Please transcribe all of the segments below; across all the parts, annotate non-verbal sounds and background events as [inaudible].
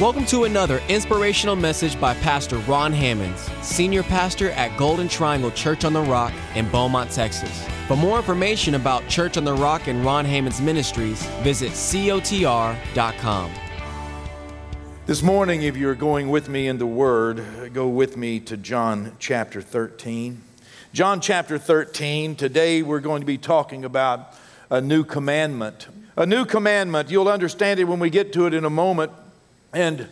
Welcome to another inspirational message by Pastor Ron Hammonds, Senior Pastor at Golden Triangle Church on the Rock in Beaumont, Texas. For more information about Church on the Rock and Ron Hammonds Ministries, visit cotr.com. This morning, if you're going with me in the Word, go with me to John chapter 13. John chapter 13, today we're going to be talking about a new commandment. A new commandment, you'll understand it when we get to it in a moment. And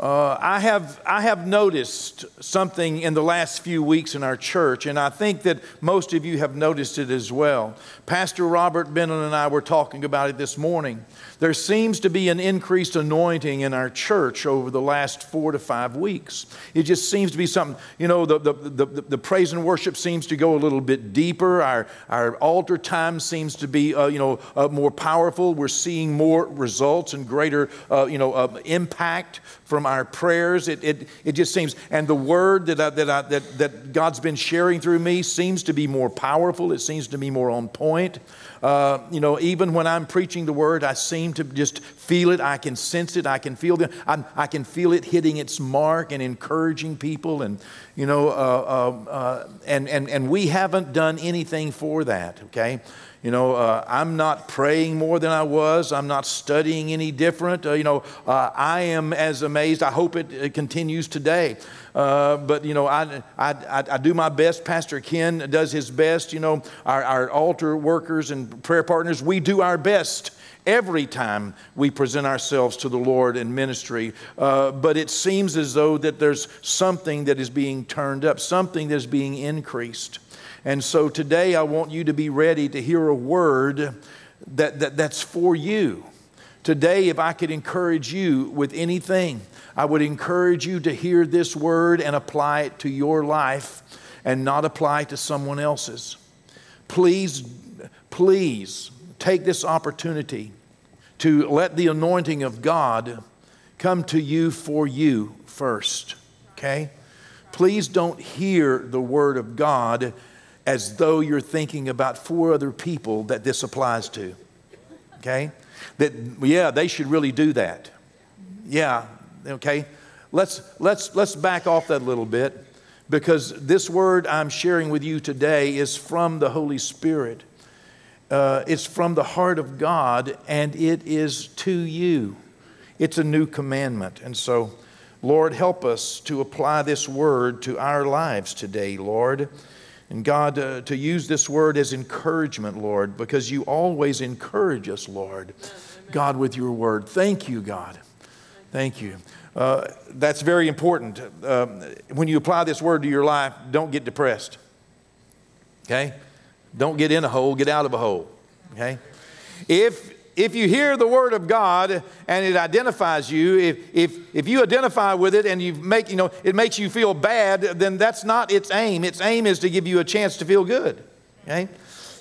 uh, I, have, I have noticed something in the last few weeks in our church, and I think that most of you have noticed it as well. Pastor Robert Bennon and I were talking about it this morning. There seems to be an increased anointing in our church over the last four to five weeks. It just seems to be something, you know, the, the, the, the praise and worship seems to go a little bit deeper. Our, our altar time seems to be, uh, you know, uh, more powerful. We're seeing more results and greater, uh, you know, uh, impact from our prayers. It, it, it just seems, and the word that, I, that, I, that, that God's been sharing through me seems to be more powerful. It seems to be more on point. Uh, you know, even when I'm preaching the word, I seem to just feel it. I can sense it. I can feel it. I, I can feel it hitting its mark and encouraging people. And, you know, uh, uh, uh, and, and, and we haven't done anything for that, okay? You know, uh, I'm not praying more than I was. I'm not studying any different. Uh, you know, uh, I am as amazed. I hope it, it continues today. Uh, but, you know, I, I, I, do my best. Pastor Ken does his best. You know, our, our altar workers and prayer partners, we do our best every time we present ourselves to the Lord in ministry. Uh, but it seems as though that there's something that is being turned up, something that is being increased. And so today I want you to be ready to hear a word that, that, that's for you. Today, if I could encourage you with anything, I would encourage you to hear this word and apply it to your life and not apply to someone else's. Please, please take this opportunity to let the anointing of God come to you for you first, okay? Please don't hear the word of God as though you're thinking about four other people that this applies to, okay? That, yeah, they should really do that. Yeah, okay? Let's, let's, let's back off that a little bit because this word I'm sharing with you today is from the Holy Spirit. Uh, it's from the heart of God and it is to you. It's a new commandment. And so, Lord, help us to apply this word to our lives today, Lord. And God, uh, to use this word as encouragement, Lord, because you always encourage us, Lord, God, with your word. Thank you, God. Thank you. Uh, that's very important. Uh, when you apply this word to your life, don't get depressed. Okay? Don't get in a hole, get out of a hole. Okay? If if you hear the word of God and it identifies you, if, if, if you identify with it and you make, you know, it makes you feel bad, then that's not its aim. Its aim is to give you a chance to feel good. Okay?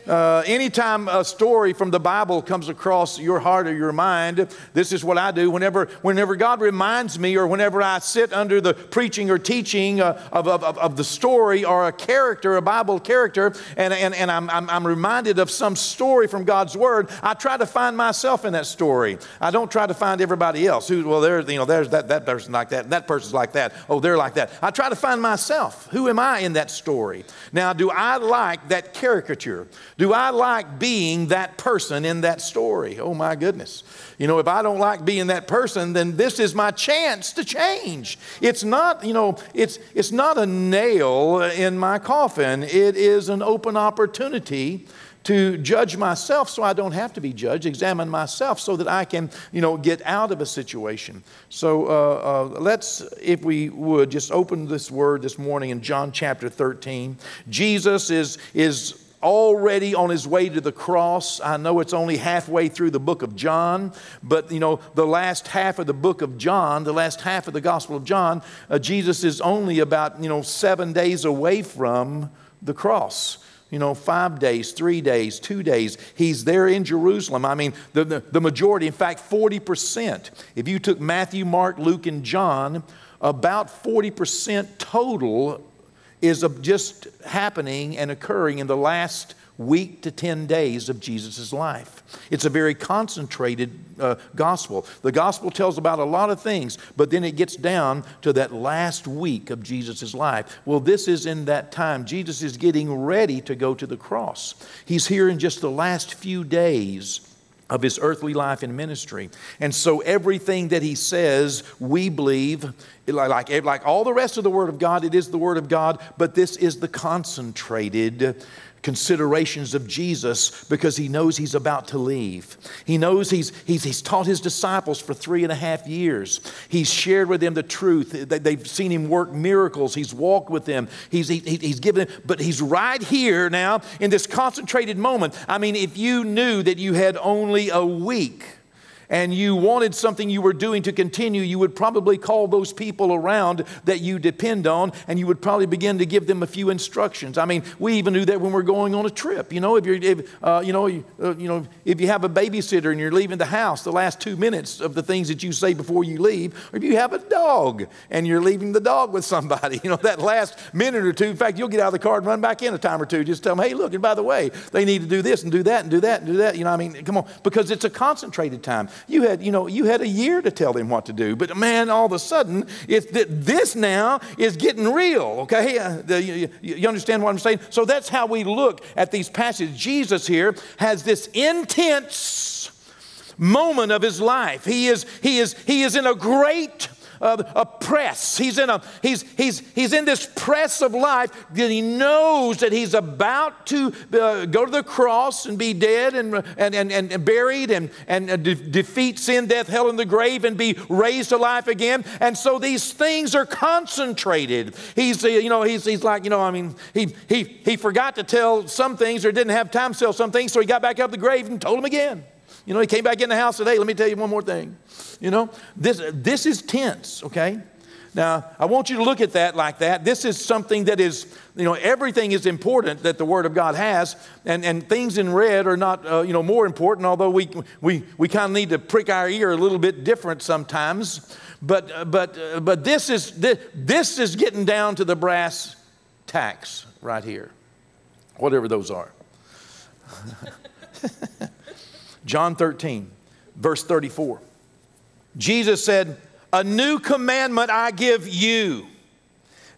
Uh, anytime a story from the Bible comes across your heart or your mind, this is what I do. Whenever, whenever God reminds me, or whenever I sit under the preaching or teaching uh, of, of, of, the story or a character, a Bible character, and, and, and I'm, I'm, I'm reminded of some story from God's Word, I try to find myself in that story. I don't try to find everybody else who, well, there's, you know, there's that, that person like that, that person's like that, oh, they're like that. I try to find myself. Who am I in that story? Now, do I like that caricature? Do I like being that person in that story? Oh my goodness. You know, if I don't like being that person, then this is my chance to change. It's not, you know, it's, it's not a nail in my coffin, it is an open opportunity to judge myself so I don't have to be judged, examine myself so that I can, you know, get out of a situation. So uh, uh, let's, if we would, just open this word this morning in John chapter 13. Jesus is, is already on his way to the cross. I know it's only halfway through the book of John, but you know, the last half of the book of John, the last half of the Gospel of John, uh, Jesus is only about, you know, seven days away from the cross you know, five days, three days, two days. He's there in Jerusalem. I mean, the, the, the, majority, in fact, 40%. If you took Matthew, Mark, Luke, and John, about 40% total is just happening and occurring in the last week to 10 days of Jesus' life. It's a very concentrated uh, gospel. The gospel tells about a lot of things, but then it gets down to that last week of Jesus' life. Well, this is in that time. Jesus is getting ready to go to the cross. He's here in just the last few days of his earthly life and ministry. And so everything that he says, we believe, like, like all the rest of the Word of God, it is the Word of God, but this is the concentrated considerations of Jesus because he knows he's about to leave. He knows he's, he's, he's taught his disciples for three and a half years. He's shared with them the truth. They've seen him work miracles. He's walked with them. He's, he, he's given them, but he's right here now in this concentrated moment. I mean, if you knew that you had only a week and you wanted something you were doing to continue, you would probably call those people around that you depend on and you would probably begin to give them a few instructions. I mean, we even do that when we're going on a trip. You know, if you're, if, uh, you know, uh, you know, if you have a babysitter and you're leaving the house, the last two minutes of the things that you say before you leave, or if you have a dog and you're leaving the dog with somebody, [laughs] you know, that last minute or two, in fact, you'll get out of the car and run back in a time or two, just tell them, hey, look, and by the way, they need to do this and do that and do that and do that. You know, I mean, come on, because it's a concentrated time. You had, you know, you had a year to tell them what to do, but man, all of a sudden, it's that this now is getting real. Okay, uh, the, you, you understand what I'm saying? So that's how we look at these passages. Jesus here has this intense moment of his life. He is, he is, he is in a great a, a press. He's in, a, he's, he's, he's in this press of life that he knows that he's about to uh, go to the cross and be dead and, and, and, and buried and, and de- defeat sin, death, hell, and the grave and be raised to life again. And so these things are concentrated. He's, uh, you know, he's, he's like, you know, I mean, he, he, he forgot to tell some things or didn't have time to tell some things, so he got back up the grave and told them again. You know, he came back in the house today. Let me tell you one more thing. You know, this, this is tense, okay? Now, I want you to look at that like that. This is something that is, you know, everything is important that the Word of God has, and, and things in red are not, uh, you know, more important, although we, we, we kind of need to prick our ear a little bit different sometimes. But, uh, but, uh, but this, is, this, this is getting down to the brass tacks right here, whatever those are. [laughs] John 13, verse 34. Jesus said, A new commandment I give you,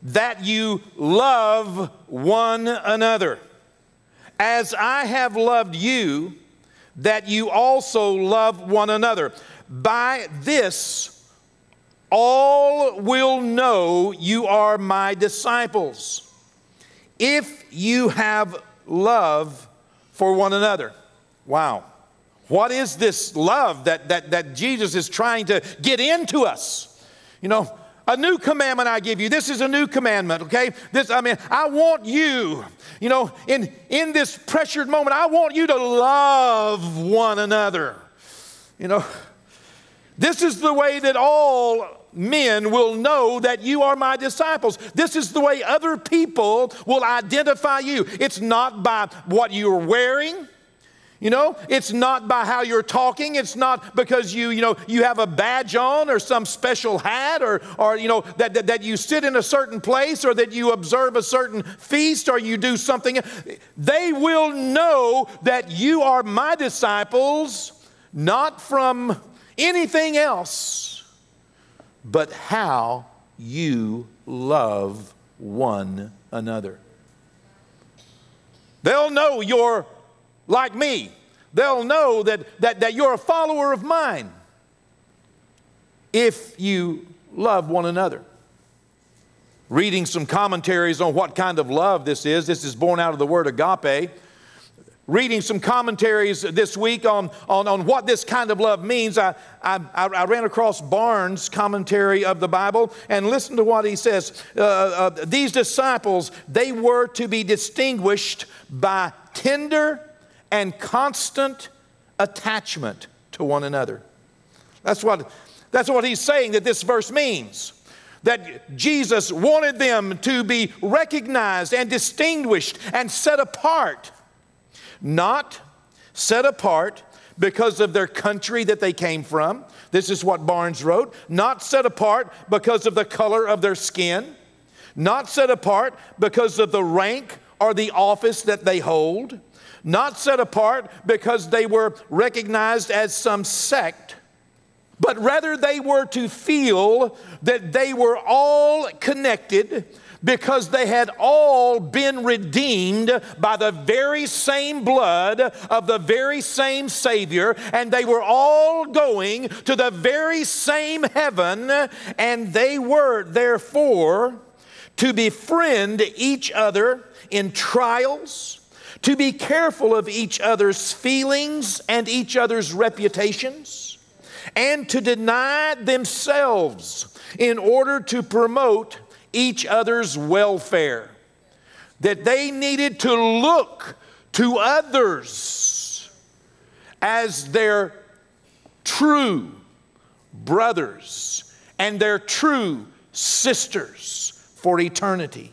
that you love one another. As I have loved you, that you also love one another. By this, all will know you are my disciples, if you have love for one another. Wow. What is this love that, that, that Jesus is trying to get into us? You know, a new commandment I give you. This is a new commandment, okay? This, I mean, I want you, you know, in, in this pressured moment, I want you to love one another. You know, this is the way that all men will know that you are my disciples. This is the way other people will identify you. It's not by what you're wearing. You know, it's not by how you're talking. It's not because you, you know, you have a badge on or some special hat or, or you know, that, that, that you sit in a certain place or that you observe a certain feast or you do something. They will know that you are my disciples, not from anything else, but how you love one another. They'll know you're like me, they'll know that, that, that you're a follower of mine if you love one another. Reading some commentaries on what kind of love this is, this is born out of the word agape. Reading some commentaries this week on, on, on what this kind of love means, I, I, I ran across Barnes' commentary of the Bible and listen to what he says. Uh, uh, these disciples, they were to be distinguished by tender and constant attachment to one another. That's what, that's what he's saying that this verse means. That Jesus wanted them to be recognized and distinguished and set apart. Not set apart because of their country that they came from. This is what Barnes wrote. Not set apart because of the color of their skin. Not set apart because of the rank or the office that they hold not set apart because they were recognized as some sect, but rather they were to feel that they were all connected because they had all been redeemed by the very same blood of the very same Savior, and they were all going to the very same heaven, and they were therefore to befriend each other in trials, to be careful of each other's feelings and each other's reputations, and to deny themselves in order to promote each other's welfare. That they needed to look to others as their true brothers and their true sisters for eternity.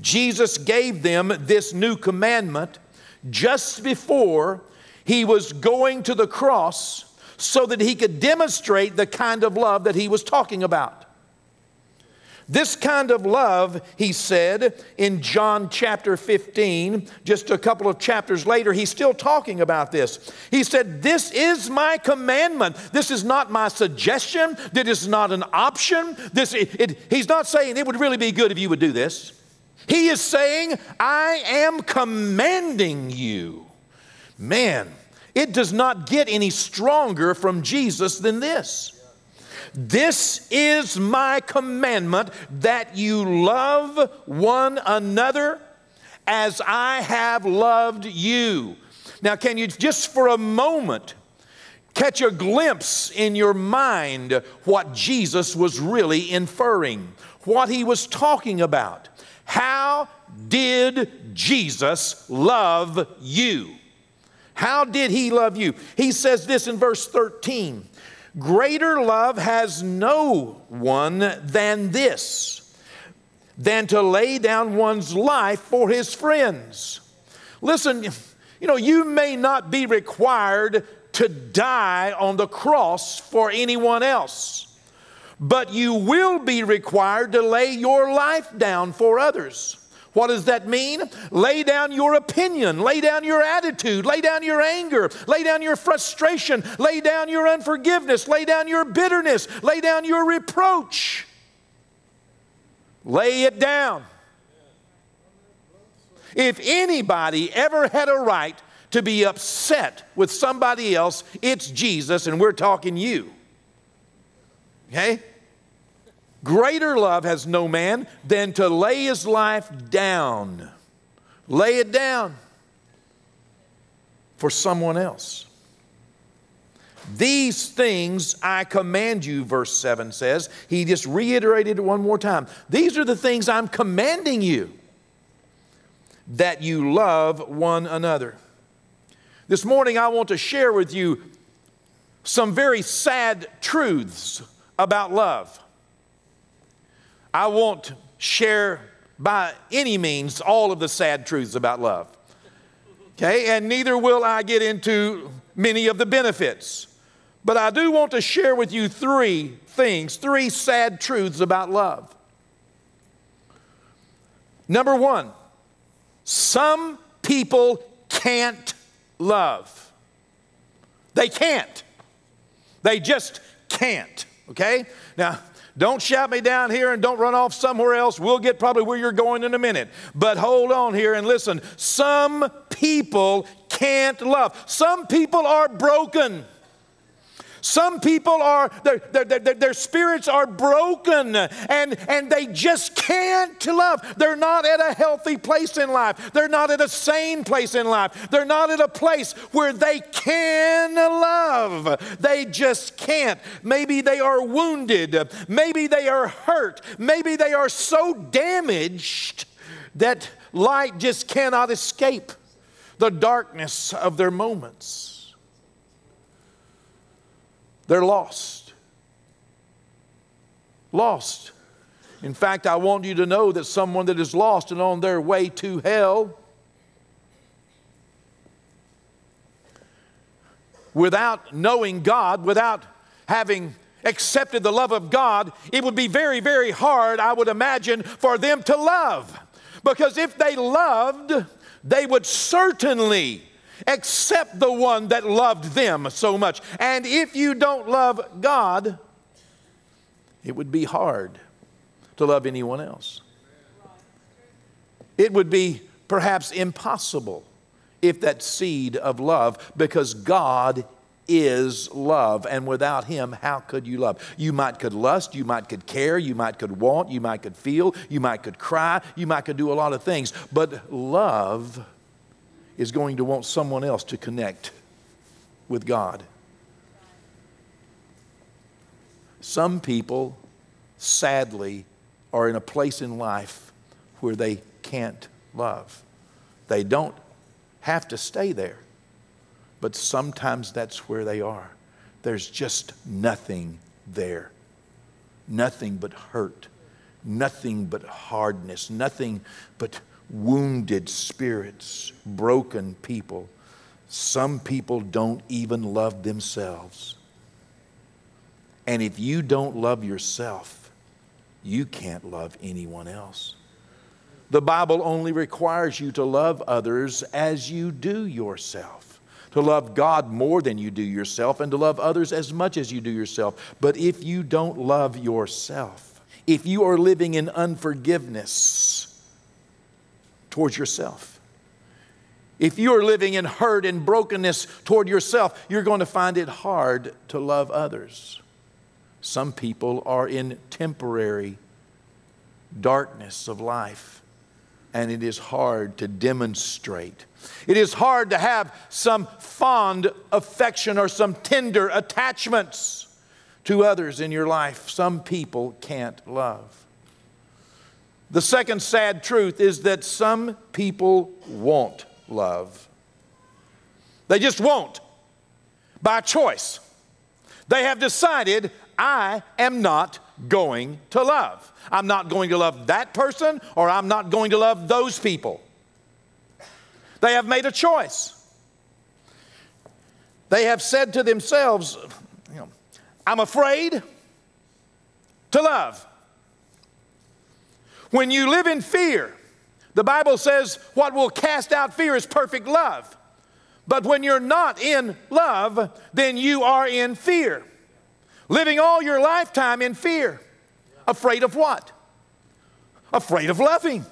Jesus gave them this new commandment just before he was going to the cross so that he could demonstrate the kind of love that he was talking about. This kind of love, he said in John chapter 15, just a couple of chapters later, he's still talking about this. He said, This is my commandment. This is not my suggestion. This is not an option. This, it, it, he's not saying it would really be good if you would do this. He is saying, I am commanding you. Man, it does not get any stronger from Jesus than this. This is my commandment that you love one another as I have loved you. Now, can you just for a moment catch a glimpse in your mind what Jesus was really inferring, what he was talking about? How did Jesus love you? How did he love you? He says this in verse 13 Greater love has no one than this, than to lay down one's life for his friends. Listen, you know, you may not be required to die on the cross for anyone else, but you will be required to lay your life down for others. What does that mean? Lay down your opinion, lay down your attitude, lay down your anger, lay down your frustration, lay down your unforgiveness, lay down your bitterness, lay down your reproach. Lay it down. If anybody ever had a right to be upset with somebody else, it's Jesus, and we're talking you. Okay? Greater love has no man than to lay his life down. Lay it down for someone else. These things I command you, verse 7 says. He just reiterated it one more time. These are the things I'm commanding you that you love one another. This morning, I want to share with you some very sad truths about love. I won't share by any means all of the sad truths about love. Okay, and neither will I get into many of the benefits. But I do want to share with you three things, three sad truths about love. Number one, some people can't love. They can't. They just can't. Okay? Now, don't shout me down here and don't run off somewhere else. We'll get probably where you're going in a minute. But hold on here and listen. Some people can't love, some people are broken. Some people are, their, their, their, their, spirits are broken and, and they just can't love. They're not at a healthy place in life. They're not at a sane place in life. They're not at a place where they can love. They just can't. Maybe they are wounded. Maybe they are hurt. Maybe they are so damaged that light just cannot escape the darkness of their moments. They're lost. Lost. In fact, I want you to know that someone that is lost and on their way to hell, without knowing God, without having accepted the love of God, it would be very, very hard, I would imagine, for them to love Because if they loved, they would certainly accept the one that loved them so much. And if you don't love God, it would be hard to love anyone else. It would be perhaps impossible if that seed of love, because God is love and without him how could you love you might could lust you might could care you might could want you might could feel you might could cry you might could do a lot of things but love is going to want someone else to connect with god some people sadly are in a place in life where they can't love they don't have to stay there but sometimes that's where they are. There's just nothing there. Nothing but hurt, nothing but hardness, nothing but wounded spirits, broken people. Some people don't even love themselves. And if you don't love yourself, you can't love anyone else. The Bible only requires you to love others as you do yourself to love God more than you do yourself, and to love others as much as you do yourself. But if you don't love yourself, if you are living in unforgiveness towards yourself, if you are living in hurt and brokenness toward yourself, you're going to find it hard to love others. Some people are in temporary darkness of life, and it is hard to demonstrate it is hard to have some fond affection or some tender attachments to others in your life. Some people can't love. The second sad truth is that some people won't love. They just won't by choice. They have decided, I am not going to love. I'm not going to love that person or I'm not going to love those people. They have made a choice. They have said to themselves, I'm afraid to love. When you live in fear, the Bible says what will cast out fear is perfect love. But when you're not in love, then you are in fear. Living all your lifetime in fear. Afraid of what? Afraid of loving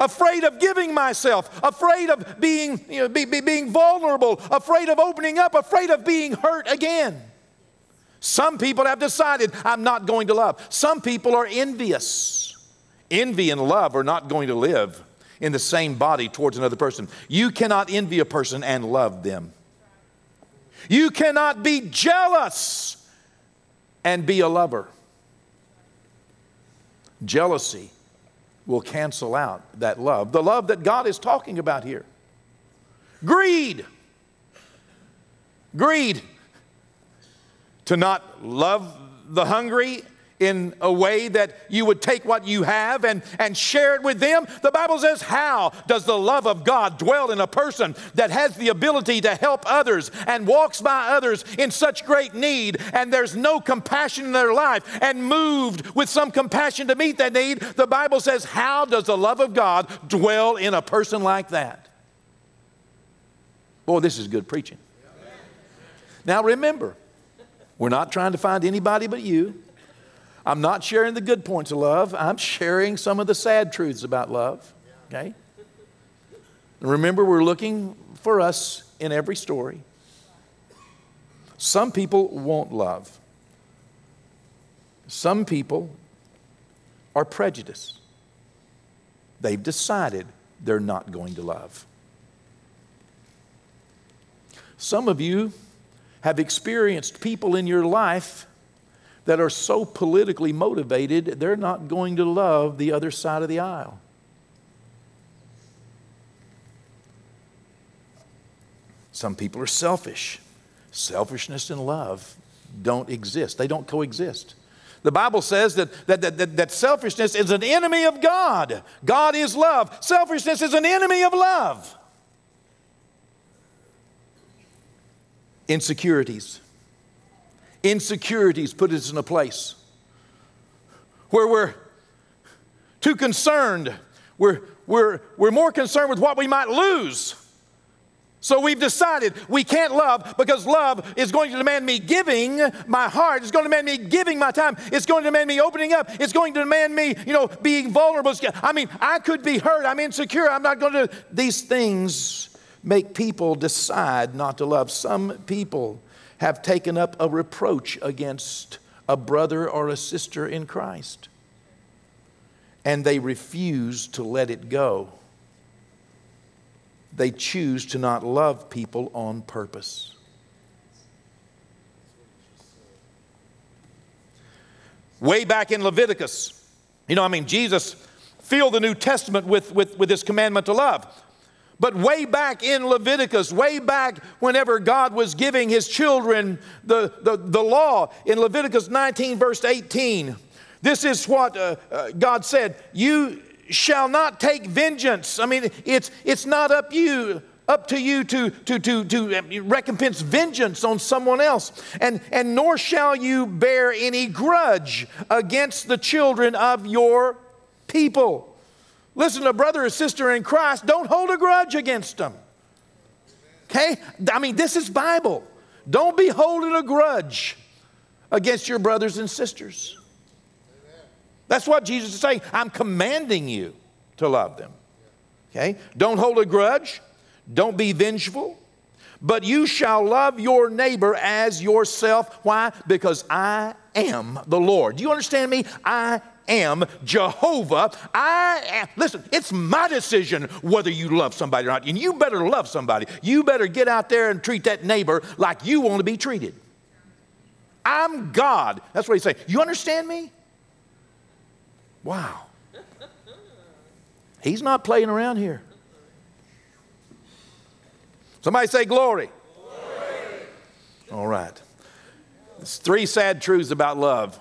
afraid of giving myself, afraid of being, you know, be, be, being vulnerable, afraid of opening up, afraid of being hurt again. Some people have decided, I'm not going to love. Some people are envious. Envy and love are not going to live in the same body towards another person. You cannot envy a person and love them. You cannot be jealous and be a lover. Jealousy will cancel out that love, the love that God is talking about here. Greed. Greed. To not love the hungry in a way that you would take what you have and, and share it with them? The Bible says, How does the love of God dwell in a person that has the ability to help others and walks by others in such great need and there's no compassion in their life and moved with some compassion to meet that need? The Bible says, How does the love of God dwell in a person like that? Boy, this is good preaching. Now remember, we're not trying to find anybody but you. I'm not sharing the good points of love, I'm sharing some of the sad truths about love. Okay? Remember, we're looking for us in every story. Some people won't love. Some people are prejudiced. They've decided they're not going to love. Some of you have experienced people in your life that are so politically motivated, they're not going to love the other side of the aisle. Some people are selfish. Selfishness and love don't exist, they don't coexist. The Bible says that, that, that, that, selfishness is an enemy of God. God is love. Selfishness is an enemy of love. Insecurities insecurities put us in a place where we're too concerned we're, we're, we're more concerned with what we might lose. So we've decided we can't love because love is going to demand me giving my heart. It's going to demand me giving my time. It's going to demand me opening up. It's going to demand me, you know, being vulnerable. I mean, I could be hurt. I'm insecure. I'm not going to. These things make people decide not to love. Some people have taken up a reproach against a brother or a sister in Christ, and they refuse to let it go they choose to not love people on purpose. Way back in Leviticus, you know, I mean, Jesus filled the New Testament with, with, with this commandment to love. But way back in Leviticus, way back whenever God was giving his children the, the, the law, in Leviticus 19, verse 18, this is what uh, uh, God said You shall not take vengeance. I mean, it's, it's not up you, up to you to, to, to, to recompense vengeance on someone else. And, and nor shall you bear any grudge against the children of your people. Listen, a brother or sister in Christ, don't hold a grudge against them. Okay? I mean, this is Bible. Don't be holding a grudge against your brothers and sisters. That's what Jesus is saying. I'm commanding you to love them. Okay? Don't hold a grudge. Don't be vengeful. But you shall love your neighbor as yourself. Why? Because I am the Lord. Do you understand me? I am Jehovah. I am. Listen, it's my decision whether you love somebody or not. And you better love somebody. You better get out there and treat that neighbor like you want to be treated. I'm God. That's what he's saying. You understand me? Wow. He's not playing around here. Somebody say glory. glory. All right. There's three sad truths about love.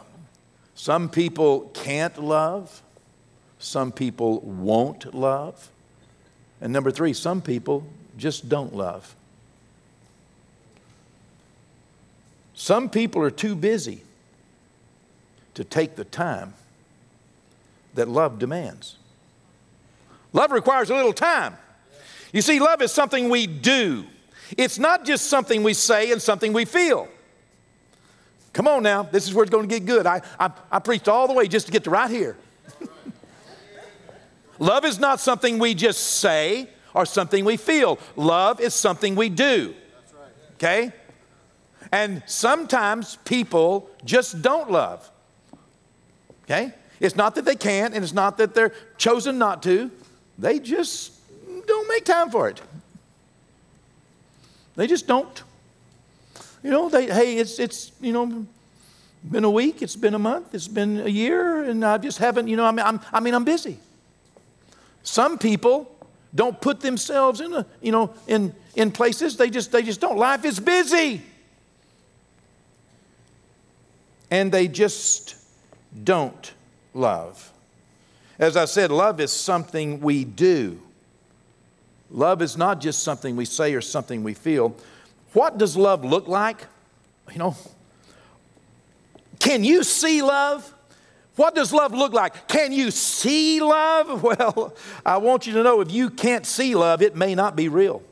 Some people can't love, some people won't love, and number three, some people just don't love. Some people are too busy to take the time that love demands. Love requires a little time. You see, love is something we do, it's not just something we say and something we feel. Come on now, this is where it's going to get good. I, I, I preached all the way just to get to right here. [laughs] love is not something we just say or something we feel, love is something we do. Okay? And sometimes people just don't love. Okay? It's not that they can't, and it's not that they're chosen not to. They just don't make time for it. They just don't. You know, they, hey, it's, it's, you know, been a week, it's been a month, it's been a year, and I just haven't, you know, I mean, I'm, I mean, I'm busy. Some people don't put themselves in, a, you know, in, in places, they just, they just don't. Life is busy. And they just don't love. As I said, love is something we do. Love is not just something we say or something we feel. What does love look like? You know, can you see love? What does love look like? Can you see love? [laughs] Well, I want you to know if you can't see love, it may not be real.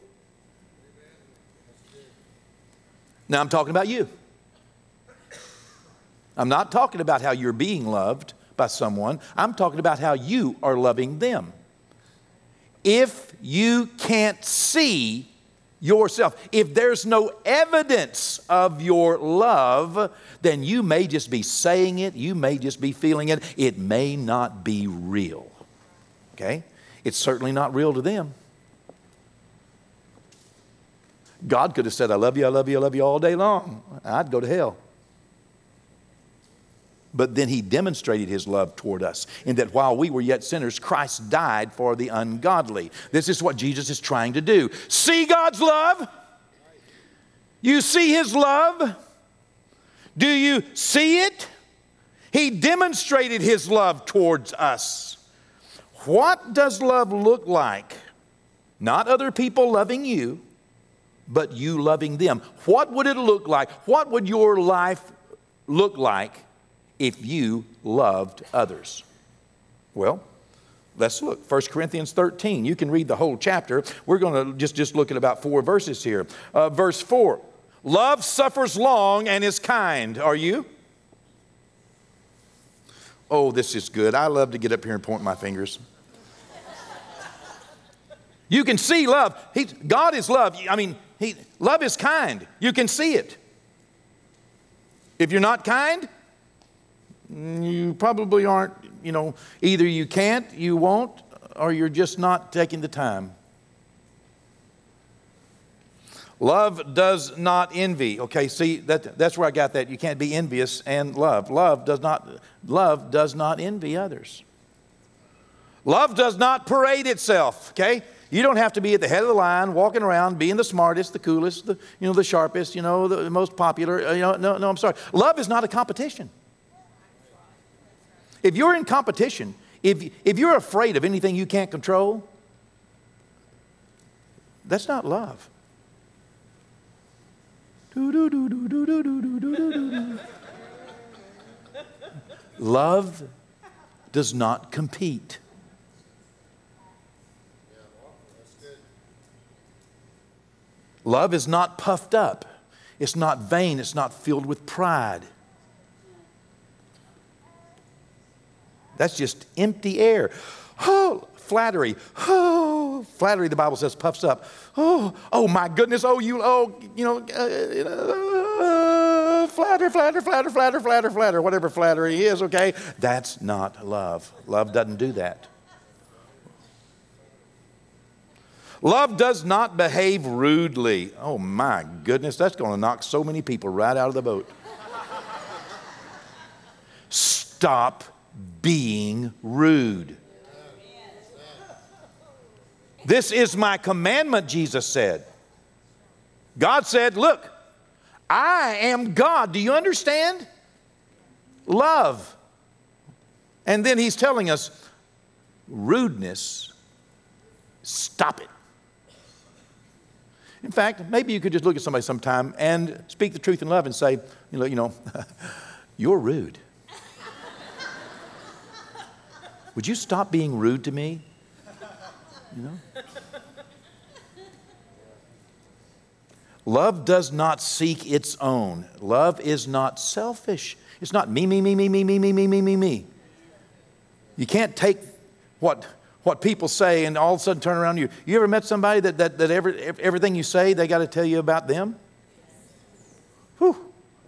Now I'm talking about you. I'm not talking about how you're being loved by someone. I'm talking about how you are loving them. If you can't see yourself, if there's no evidence of your love, then you may just be saying it, you may just be feeling it, it may not be real. Okay? It's certainly not real to them. God could have said, I love you, I love you, I love you all day long. I'd go to hell but then he demonstrated his love toward us in that while we were yet sinners, Christ died for the ungodly. This is what Jesus is trying to do. See God's love? You see his love? Do you see it? He demonstrated his love towards us. What does love look like? Not other people loving you, but you loving them. What would it look like? What would your life look like if you loved others? Well, Let's look. 1 Corinthians 13. You can read the whole chapter. We're going to just, just look at about four verses here. Uh, verse 4 Love suffers long and is kind. Are you? Oh, this is good. I love to get up here and point my fingers. You can see love. He, God is love. I mean, he, love is kind. You can see it. If you're not kind, you probably aren't, you know, either you can't, you won't, or you're just not taking the time. Love does not envy. Okay, see that that's where I got that. You can't be envious and love. Love does not love does not envy others. Love does not parade itself, okay? You don't have to be at the head of the line, walking around, being the smartest, the coolest, the, you know, the sharpest, you know, the most popular. Uh, you know, no, no, I'm sorry. Love is not a competition. If you're in competition, if, if you're afraid of anything you can't control, that's not love. Love does not compete. Love is not puffed up, it's not vain, it's not filled with pride. That's just empty air. Oh, flattery. Oh, flattery, the Bible says, puffs up. Oh, oh my goodness. Oh, you, oh, you know, uh, uh, flatter, flatter, flatter, flatter, flatter, flatter, whatever flattery is, okay? That's not love. Love doesn't do that. Love does not behave rudely. Oh my goodness, that's going to knock so many people right out of the boat. Stop being rude. This is my commandment, Jesus said. God said, Look, I am God. Do you understand? Love. And then he's telling us rudeness, stop it. In fact, maybe you could just look at somebody sometime and speak the truth in love and say, you know, you know [laughs] you're rude. Would you stop being rude to me? You know? Love does not seek its own. Love is not selfish. It's not me, me, me, me, me, me, me, me, me, me, me. You can't take what what people say and all of a sudden turn around you. You ever met somebody that, that, that every, everything you say, they got to tell you about them? Whew,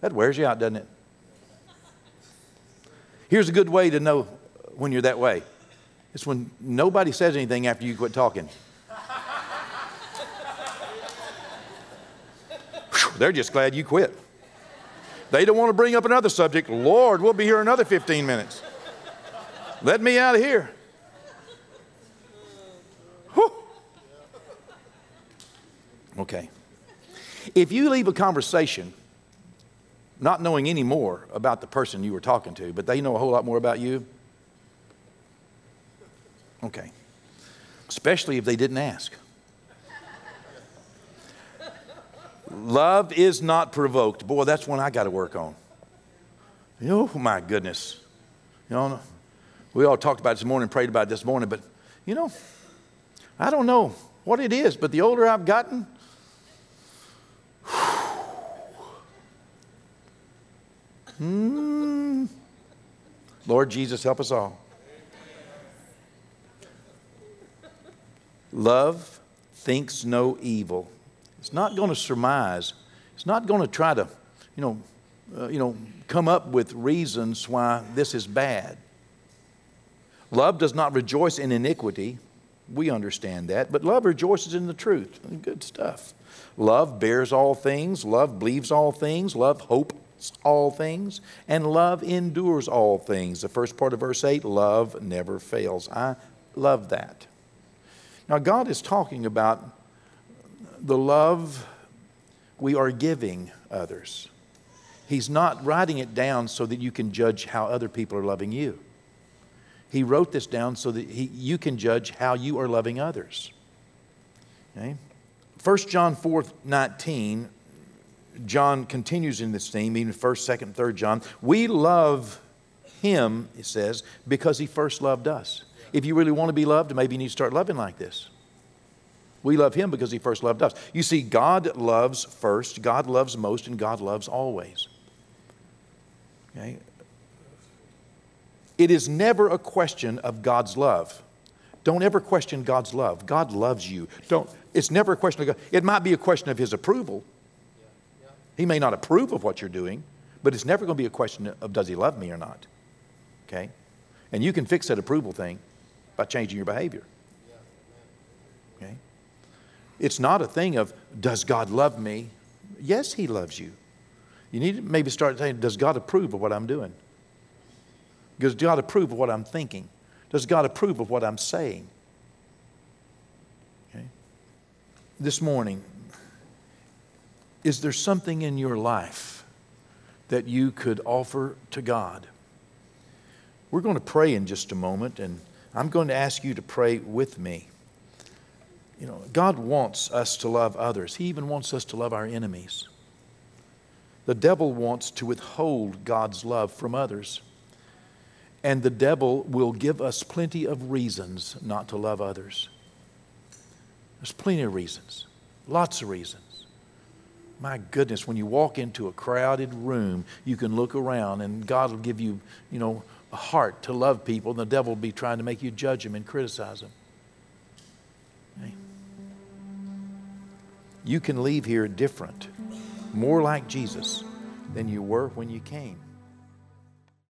that wears you out, doesn't it? Here's a good way to know when you're that way it's when nobody says anything after you quit talking. They're just glad you quit. They don't want to bring up another subject. Lord, we'll be here another 15 minutes. Let me out of here. Okay. If you leave a conversation not knowing any more about the person you were talking to, but they know a whole lot more about you, okay. Especially if they didn't ask. Love is not provoked. Boy, that's one I got to work on. Oh, my goodness. You know, we all talked about this morning, prayed about this morning, but you know, I don't know what it is, but the older I've gotten, [sighs] Hmm. Lord Jesus, help us all. Love thinks no evil. It's not going to surmise. It's not going to try to, you know, uh, you know, come up with reasons why this is bad. Love does not rejoice in iniquity. We understand that, but love rejoices in the truth. Good stuff. Love bears all things, love believes all things, love hopes all things, and love endures all things. The first part of verse 8 love never fails. I love that. Now, God is talking about the love we are giving others. He's not writing it down so that you can judge how other people are loving you. He wrote this down so that he, you can judge how you are loving others. Okay? 1 John 4 19, John continues in this theme, even 1st, 2nd, 3rd John. We love him, it says, because he first loved us. If you really want to be loved, maybe you need to start loving like this. We love him because he first loved us. You see, God loves first, God loves most, and God loves always. Okay? It is never a question of God's love. Don't ever question God's love. God loves you. Don't, it's never a question of God. It might be a question of his approval. He may not approve of what you're doing, but it's never going to be a question of does he love me or not. Okay? And you can fix that approval thing by changing your behavior. Okay? It's not a thing of does God love me? Yes, he loves you. You need to maybe start saying, does God approve of what I'm doing? Does God approve of what I'm thinking? Does God approve of what I'm saying? Okay? This morning, is there something in your life that you could offer to God? We're going to pray in just a moment, and I'm going to ask you to pray with me. You know, God wants us to love others, He even wants us to love our enemies. The devil wants to withhold God's love from others. And the devil will give us plenty of reasons not to love others. There's plenty of reasons, lots of reasons. My goodness, when you walk into a crowded room, you can look around and God will give you, you know, a heart to love people, and the devil will be trying to make you judge them and criticize them. Okay? You can leave here different, more like Jesus than you were when you came.